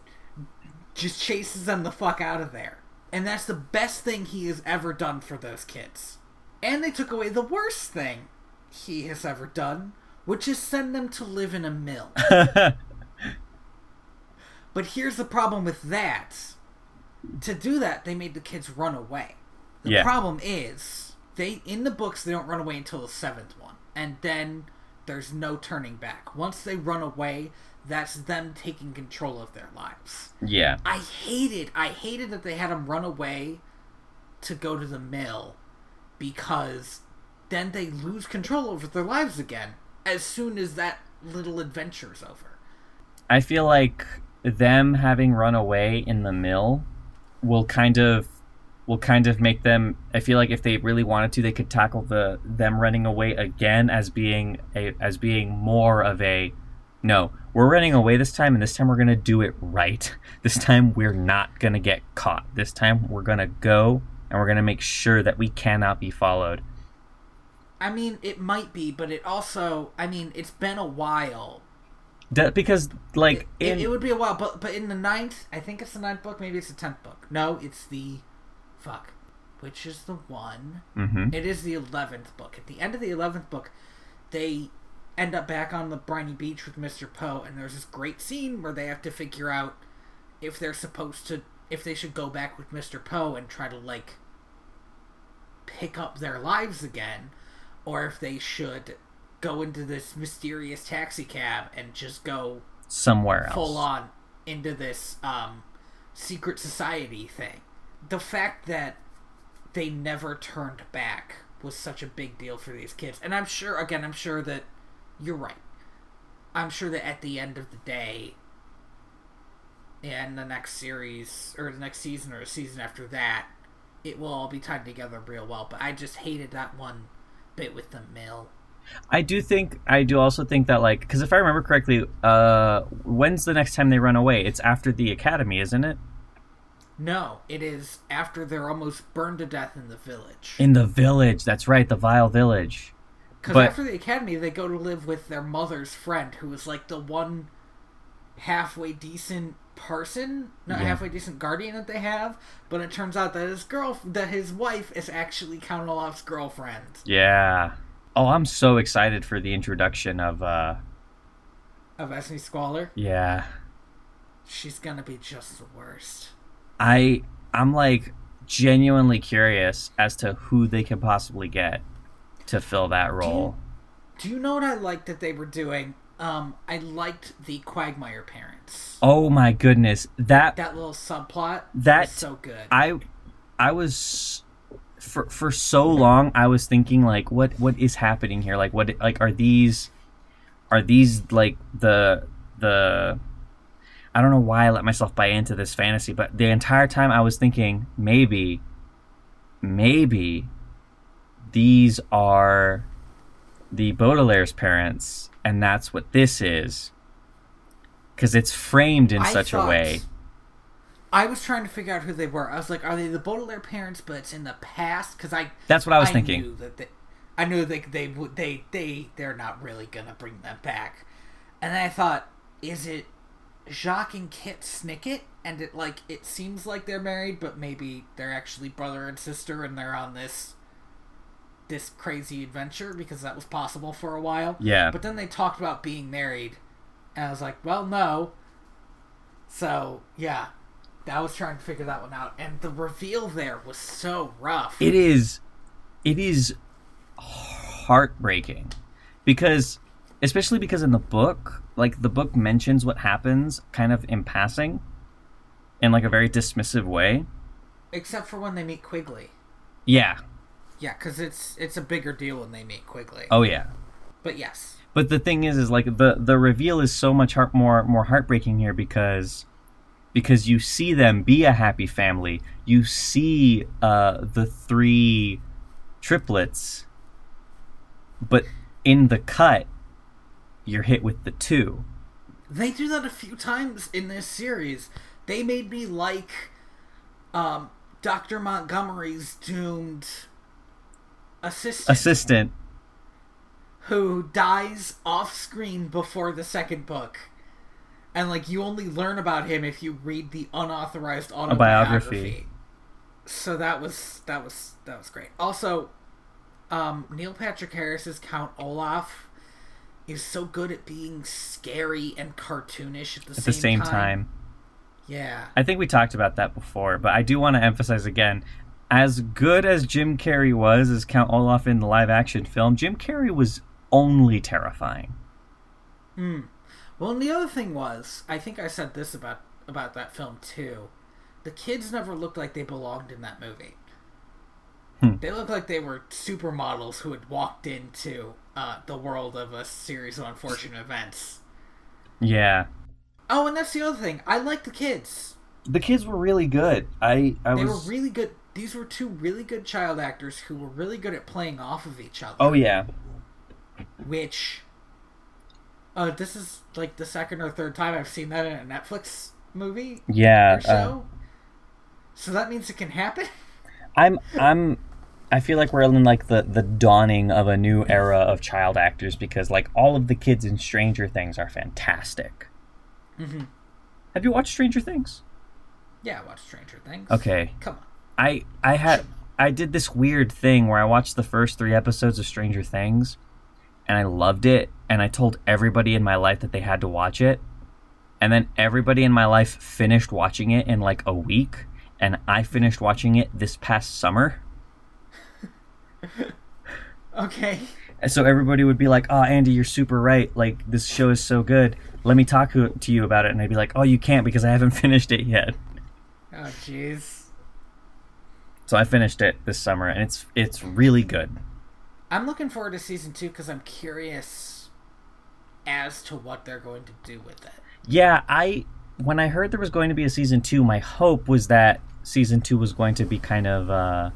just chases them the fuck out of there. And that's the best thing he has ever done for those kids. And they took away the worst thing he has ever done, which is send them to live in a mill. but here's the problem with that. To do that, they made the kids run away. The Yeah. problem is, they in the books they don't run away until the seventh one, and then there's no turning back. Once they run away, that's them taking control of their lives. yeah. I hated, I hated that they had them run away to go to the mill because then they lose control over their lives again as soon as that little adventure's over. I feel like them having run away in the mill will kind of will kind of make them I feel like if they really wanted to they could tackle the them running away again as being a as being more of a no, we're running away this time and this time we're going to do it right. This time we're not going to get caught. This time we're going to go and we're going to make sure that we cannot be followed. I mean, it might be, but it also, I mean, it's been a while. That, because like It, in, it would be a while, but but in the ninth, I think it's the ninth book, maybe it's the tenth book. No, it's the, fuck, which is the one? Mhm. It is the eleventh book. At the end of the eleventh book, they end up back on the briny beach with Mr. Poe, and there's this great scene where they have to figure out if they're supposed to, if they should go back with Mr. Poe and try to like pick up their lives again, or if they should go into this mysterious taxi cab and just go somewhere else. full on into this um, secret society thing. The fact that they never turned back was such a big deal for these kids. And I'm sure, again, I'm sure that you're right. I'm sure that at the end of the day, in the next series, or the next season, or a season after that, it will all be tied together real well. But I just hated that one bit with the mill. I do think I do also think that like because if I remember correctly, uh, when's the next time they run away? It's after the academy, isn't it? No, it is after they're almost burned to death in the village. In the village. That's right, the vile village. Because But- after the academy, they go to live with their mother's friend, who is like the one halfway decent person, not Yeah. halfway decent guardian that they have. But it turns out that his girl, that his wife, is actually Count Olaf's girlfriend Yeah. Oh, I'm so excited for the introduction of uh of Esme Squalor. yeah. She's gonna be just the worst. I I'm like genuinely curious as to who they can possibly get to fill that role. Do you know what I liked that they were doing? Um, I liked the Quagmire parents. Oh my goodness. That That little subplot That- so good. I I was for for so long I was thinking like what what is happening here? Like what like are these are these like the the I don't know why I let myself buy into this fantasy, but the entire time I was thinking maybe, maybe these are the Baudelaire's parents, and that's what this is. Because it's framed in I such a way. I was trying to figure out who they were. I was like, are they the Baudelaire parents, but it's in the past? Because I That's what I was I thinking. Knew that they, I knew they they would they they they're not really gonna bring them back. And then I thought, is it Jacques and Kit Snicket? And it like it seems like they're married, but maybe they're actually brother and sister, and they're on this this crazy adventure because that was possible for a while. Yeah. But then they talked about being married, and I was like, well, no. So yeah, I was trying to figure that one out, and the reveal there was so rough. it is it is heartbreaking because especially because in the book like the book mentions what happens kind of in passing in like a very dismissive way. Except for when they meet Quigley. yeah. Yeah, because it's it's a bigger deal when they meet Quigley. oh yeah. But yes, but the thing is is like the the reveal is so much heart more more heartbreaking here because because you see them be a happy family. You see uh the three triplets but in the cut you're hit with the two they do that a few times in this series. They made me like um, Doctor Montgomery's doomed assistant, assistant who dies off screen before the second book. And like you only learn about him if you read the unauthorized autobiography. So that was that was that was great. Also, um, Neil Patrick Harris's Count Olaf is so good at being scary and cartoonish at the at same the same time. Yeah. I think we talked about that before, but I do want to emphasize again as good as Jim Carrey was as Count Olaf in the live action film, Jim Carrey was only terrifying. Hmm. Well, and the other thing was, I think I said this about about that film too. The kids never looked like they belonged in that movie. Hmm. They looked like they were supermodels who had walked into uh, the world of a series of unfortunate events. Yeah. Oh, and that's the other thing. I like the kids. The kids were really good. I I They was were really good. These were two really good child actors who were really good at playing off of each other. Oh yeah. Which, uh, this is like the second or third time I've seen that in a Netflix movie Yeah. or uh, so that means it can happen. I'm I'm I feel like we're in like the the dawning of a new era of child actors because like all of the kids in Stranger Things are fantastic. Mhm. Have you watched Stranger Things? Yeah, I watched Stranger Things. Okay. Come on. I I had I did this weird thing where I watched the first 3 episodes of Stranger Things and I loved it and I told everybody in my life that they had to watch it. And then everybody in my life finished watching it in like a week and I finished watching it this past summer. Okay. And so everybody would be like, "Oh, Andy, you're super right. Like this show is so good. Let me talk to to you about it." And I'd be like, "Oh, you can't because I haven't finished it yet." Oh, jeez. So I finished it this summer, and it's it's really good. I'm looking forward to season two because I'm curious as to what they're going to do with it. Yeah, I when I heard there was going to be a season two, my hope was that season two was going to be kind of uh,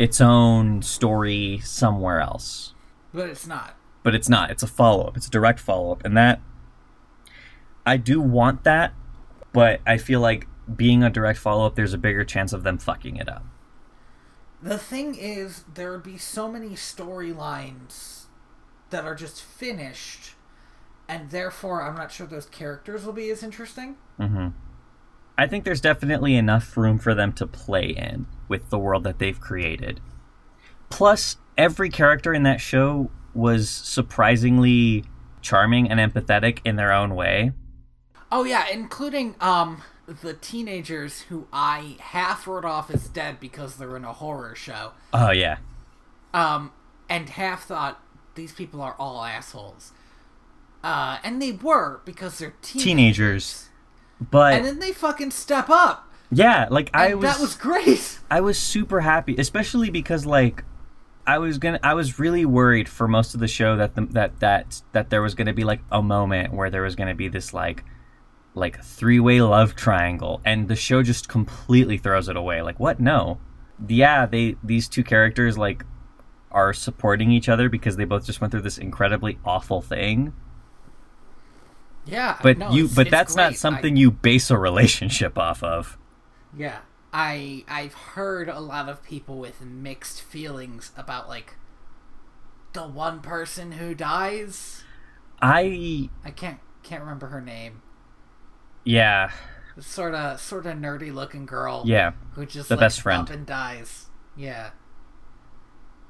its own story somewhere else. But it's not. But it's not. It's a follow up. It's a direct follow up, and that I do want that, but I feel like being a direct follow up, there's a bigger chance of them fucking it up. The thing is, there would be so many storylines that are just finished, and therefore I'm not sure those characters will be as interesting. hmm I think there's definitely enough room for them to play in with the world that they've created. Plus, every character in that show was surprisingly charming and empathetic in their own way. Oh yeah, including um the teenagers who I half wrote off as dead because they're in a horror show. Oh yeah, Um and half thought these people are all assholes. Uh and they were because they're teenagers. teenagers. But And then they fucking step up. yeah, like I And was, that was great. I was super happy, especially because like I was gonna I was really worried for most of the show that the, that that that there was gonna be like a moment where there was gonna be this like like three-way love triangle and the show just completely throws it away like what no yeah they these two characters like are supporting each other because they both just went through this incredibly awful thing Yeah, but no, you it's- but it's that's not great. something you base a relationship off of yeah, I I've heard a lot of people with mixed feelings about like the one person who dies. i I can't can't remember her name. yeah Sort of sort of nerdy looking girl. yeah who just the like, best friend. up and dies. Yeah.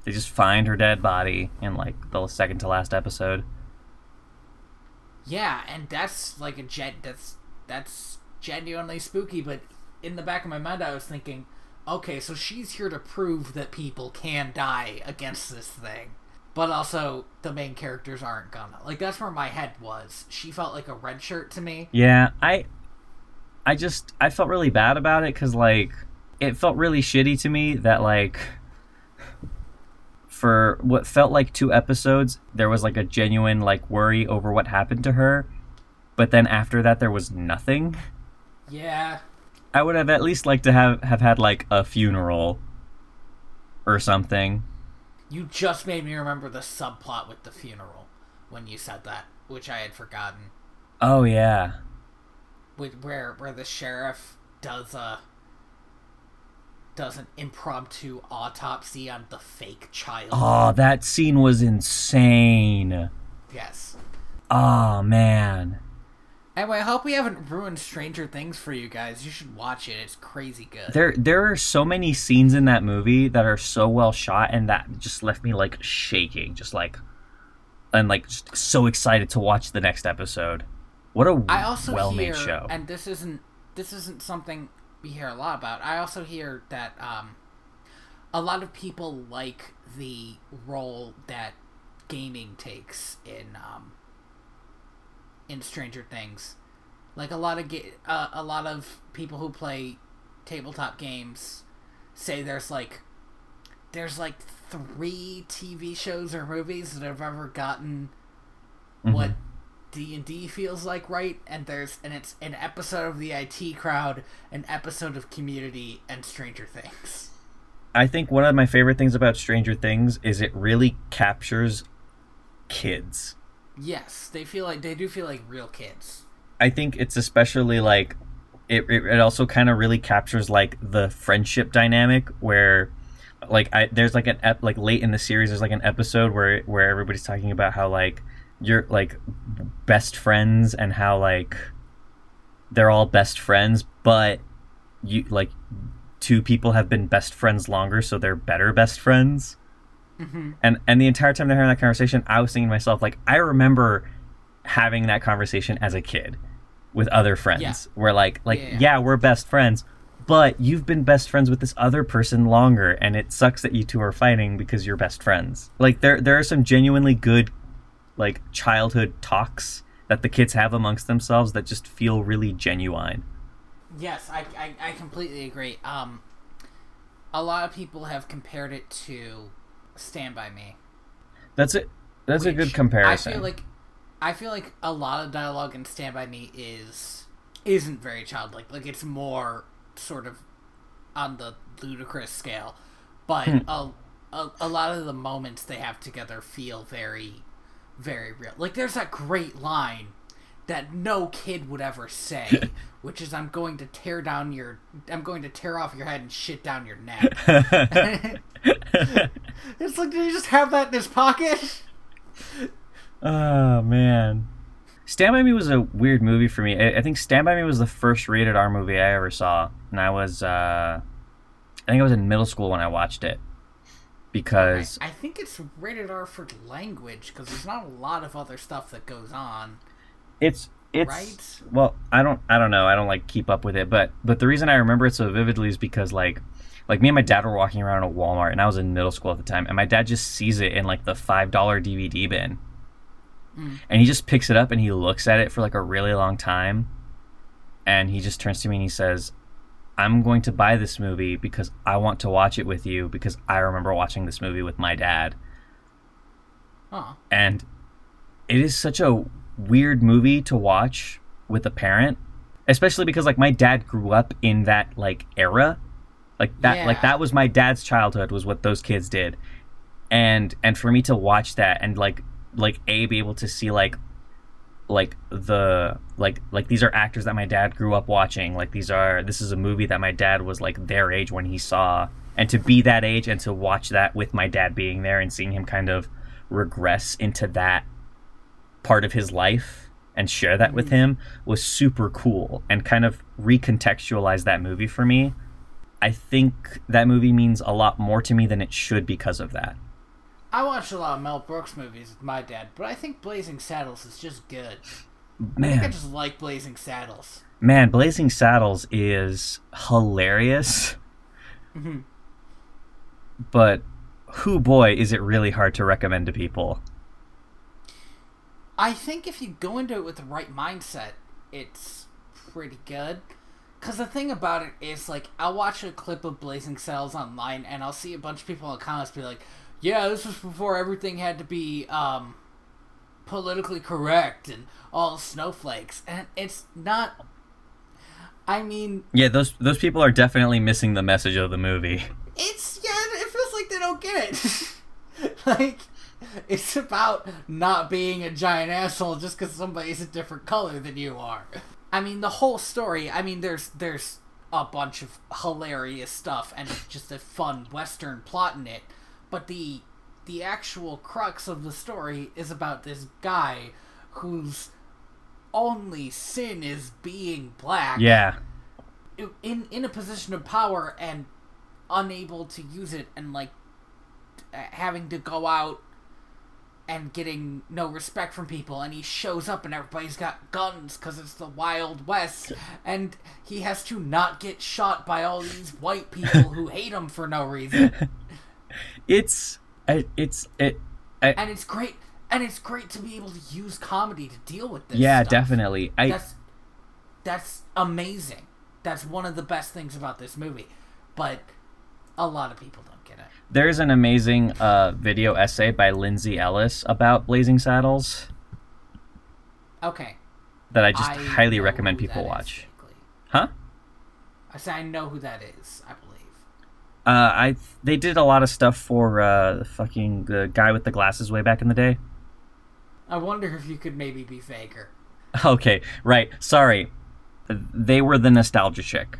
they just find her dead body in like the second to last episode Yeah, and that's like a gen that's that's genuinely spooky, but in the back of my mind I was thinking, okay, so she's here to prove that people can die against this thing. But also the main characters aren't gonna. Like that's where my head was. She felt like a red shirt to me. Yeah, I I just I felt really bad about it cuz like it felt really shitty to me that like for what felt like two episodes there was like a genuine like worry over what happened to her, but then after that there was nothing. Yeah. I would have at least liked to have have had like a funeral or something. You just made me remember the subplot with the funeral when you said that, which I had forgotten. Oh yeah. with where where the sheriff does a does an impromptu autopsy on the fake child. Oh, that scene was insane. Yes. Oh man. Anyway, I hope we haven't ruined Stranger Things for you guys. You should watch it. It's crazy good. There there are so many scenes in that movie that are so well shot and that just left me like shaking, just like and like just so excited to watch the next episode. What a I also well hear, made show. and this isn't this isn't something we hear a lot about. I also hear that um, a lot of people like the role that gaming takes in um, in Stranger Things. Like a lot of ga- uh, a lot of people who play tabletop games say there's like there's like three TV shows or movies that have ever gotten what D and D feels like, right? And there's and it's an episode of the IT crowd, an episode of Community, and Stranger Things. I think one of my favorite things about Stranger Things is it really captures kids. Yes, they feel like they do feel like real kids. I think it's especially like it. It, it also kind of really captures like the friendship dynamic where, like, I there's like an ep, like late in the series there's like an episode where where everybody's talking about how like you're like best friends and how like they're all best friends, but you like two people have been best friends longer, so they're better best friends. Mm-hmm. And and the entire time they're having that conversation, I was thinking to myself like I remember having that conversation as a kid with other friends Yeah. where like like Yeah, yeah, yeah. we're best friends but you've been best friends with this other person longer and it sucks that you two are fighting because you're best friends like there there are some genuinely good like childhood talks that the kids have amongst themselves that just feel really genuine Yes, I, I, I completely agree. Um, a lot of people have compared it to Stand by Me. that's it that's a good comparison I feel like I feel like a lot of dialogue in Stand by Me is isn't very childlike. Like it's more sort of on the ludicrous scale, but Hmm. a, a a lot of the moments they have together feel very very real. Like there's that great line that no kid would ever say, which is I'm going to tear down your I'm going to tear off your head and shit down your neck. it's like did he just have that in his pocket? Oh man. Stand by Me was a weird movie for me. I, I think Stand by Me was the first rated R movie I ever saw, and I was uh, I think I was in middle school when I watched it because I think it's rated R for language because there's not a lot of other stuff that goes on. it's it's Right? well I don't I don't know I don't like keep up with it, but but the reason I remember it so vividly is because like like me and my dad were walking around at Walmart, and I was in middle school at the time, and my dad just sees it in like the five dollar DVD bin. Mm. And he just picks it up and he looks at it for like a really long time. And he just turns to me and he says, I'm going to buy this movie because I want to watch it with you because I remember watching this movie with my dad. Oh, And it is such a weird movie to watch with a parent especially because like my dad grew up in that like era. Like that like that was my dad's childhood was what those kids did. And and for me to watch that and like like a be able to see like like the like like these are actors that my dad grew up watching like these are this is a movie that my dad was like their age when he saw and to be that age and to watch that with my dad being there and seeing him kind of regress into that part of his life and share that with mm-hmm. him was super cool and kind of recontextualize that movie for me. I think that movie means a lot more to me than it should because of that. I watched a lot of Mel Brooks movies with my dad, but I think Blazing Saddles is just good. I think I just like Blazing Saddles. man, Blazing Saddles is hilarious. Mhm. But who boy is it really hard to recommend to people. I think if you go into it with the right mindset, it's pretty good. Cause the thing about it is, like, I'll watch a clip of Blazing Saddles online, and I'll see a bunch of people in the comments be like, "Yeah, this was before everything had to be um, politically correct and all snowflakes," and it's not. I mean, Yeah, those those people are definitely missing the message of the movie. it's yeah, it feels like they don't get it. like, it's about not being a giant asshole just because somebody's a different color than you are. I mean, the whole story. I mean, there's there's a bunch of hilarious stuff and just a fun western plot in it, but the the actual crux of the story is about this guy whose only sin is being black Yeah. in in a position of power and unable to use it and like having to go out and getting no respect from people and he shows up and everybody's got guns because it's the wild west and he has to not get shot by all these white people who hate him for no reason It's it, it's it and it's great and it's great to be able to use comedy to deal with this yeah, stuff. definitely. I that's that's amazing. That's one of the best things about this movie. But a lot of people don't get it. There's an amazing uh, video essay by Lindsay Ellis about Blazing Saddles Okay. that I just I highly recommend people watch. vaguely. Huh? I say I know who that is. I believe. Uh, I they did a lot of stuff for uh, the fucking the guy with the glasses way back in the day. I wonder if you could maybe be faker. Okay, right. Sorry, they were the nostalgia chick.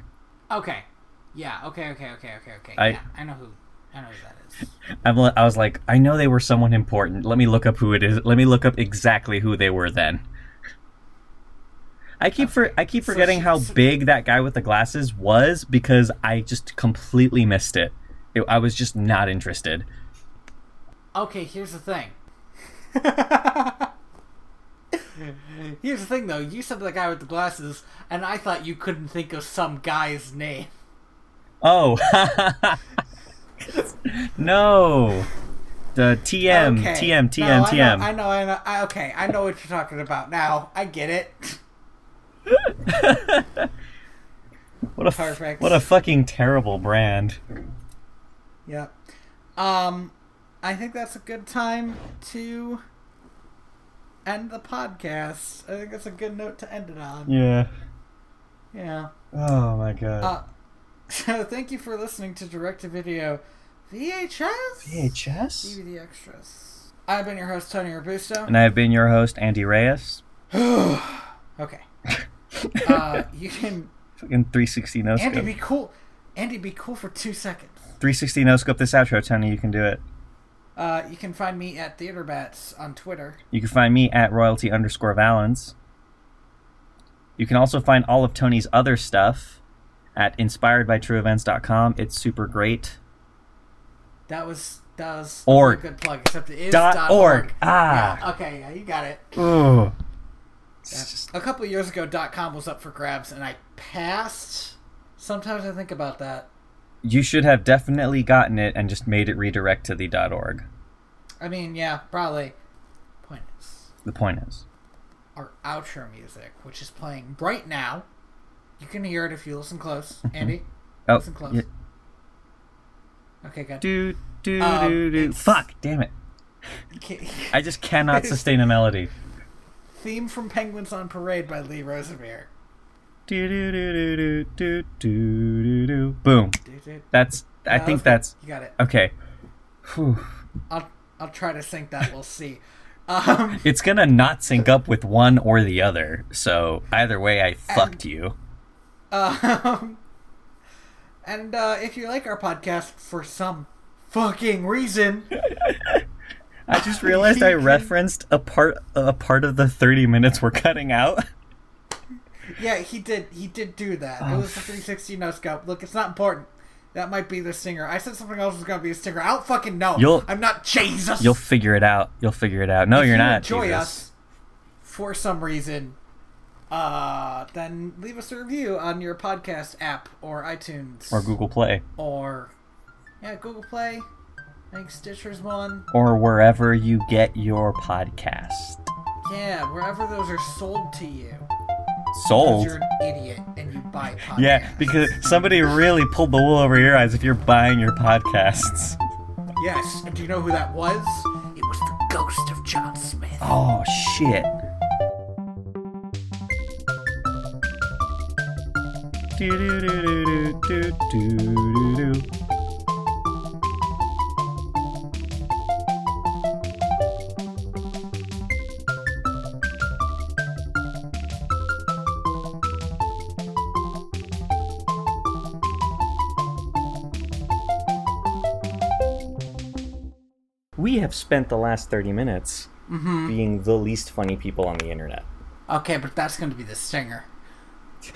Okay. Yeah. Okay. Okay. Okay. Okay. Okay. I- yeah. I know who. I know who that is. I'm, I was like, I know they were someone important. Let me look up who it is. Let me look up exactly who they were then. I keep for I keep So forgetting she- how so- big that guy with the glasses was because I just completely missed it. it I was just not interested. Okay. Here's the thing. here's the thing, though. You said the guy with the glasses, and I thought you couldn't think of some guy's name. Oh, no, the TM Okay. TM TM No, I Know, I know, I know. I, okay, I know what you're talking about now. I get it. what a Perfect. what a fucking terrible brand. Yep. Um, I think that's a good time to end the podcast. I think that's a good note to end it on. Yeah. Yeah. Oh my god. Uh, so thank you for listening to Direct to Video VHS VHS. DVD extras. I've been your host Tony Robusto. And I have been your host Andy Reyes. Okay. Uh, you can Fucking 360 no scope. Andy be cool. Andy be cool for two seconds. 360 no scope this outro, Tony. You can do it. Uh, you can find me at TheaterBats on Twitter. You can find me at royalty underscore valens. You can also find all of Tony's other stuff at inspiredbytrueevents.com. It's super great. That was that was Org. a good plug. Except it is Dot dot org. Ah. Yeah, okay, yeah, you got it. Ooh. Yeah. A couple of years ago, dot com was up for grabs, and I passed. Sometimes I think about that. You should have definitely gotten it and just made it redirect to the .org. I mean, yeah, probably. Point is, The point is. our outro music, which is playing right now. You can hear it if you listen close, Andy. Oh, Listen close. yeah. Okay, good. do do Um, do do. Fuck, damn it! I just cannot sustain a melody. Theme from Penguins on Parade by Lee Rosevere. Do do do do do do do do. Boom. That's. I think that's You got it. okay. Whew. I'll I'll try to sync that. We'll see. Um, It's gonna not sync up with one or the other. So either way, I fucked you. um, and uh, if you like our podcast for some fucking reason, I just realized I referenced a part a part of the thirty minutes we're cutting out. yeah, he did. He did do that. It was the 360 no scope. Look, it's not important. That might be the singer. I said something else was gonna be a singer. I don't fucking know. You'll- I'm not Jesus. You'll figure it out. You'll figure it out. No, if you're you not. Enjoy Jesus. us for some reason. Uh, then leave us a review on your podcast app or iTunes Or Google Play. or yeah, Google Play. I think Stitcher's one. Or wherever you get your podcast. Yeah, wherever those are sold to you. Sold? Because you're an idiot and you buy podcasts. Yeah, because somebody really pulled the wool over your eyes if you're buying your podcasts. Yes, and do you know who that was? It was the ghost of John Smith. Oh shit. Do-do-do-do-do-do-do-do. We have spent the last 30 minutes mm-hmm. being the least funny people on the internet. Okay, but that's going to be the stinger.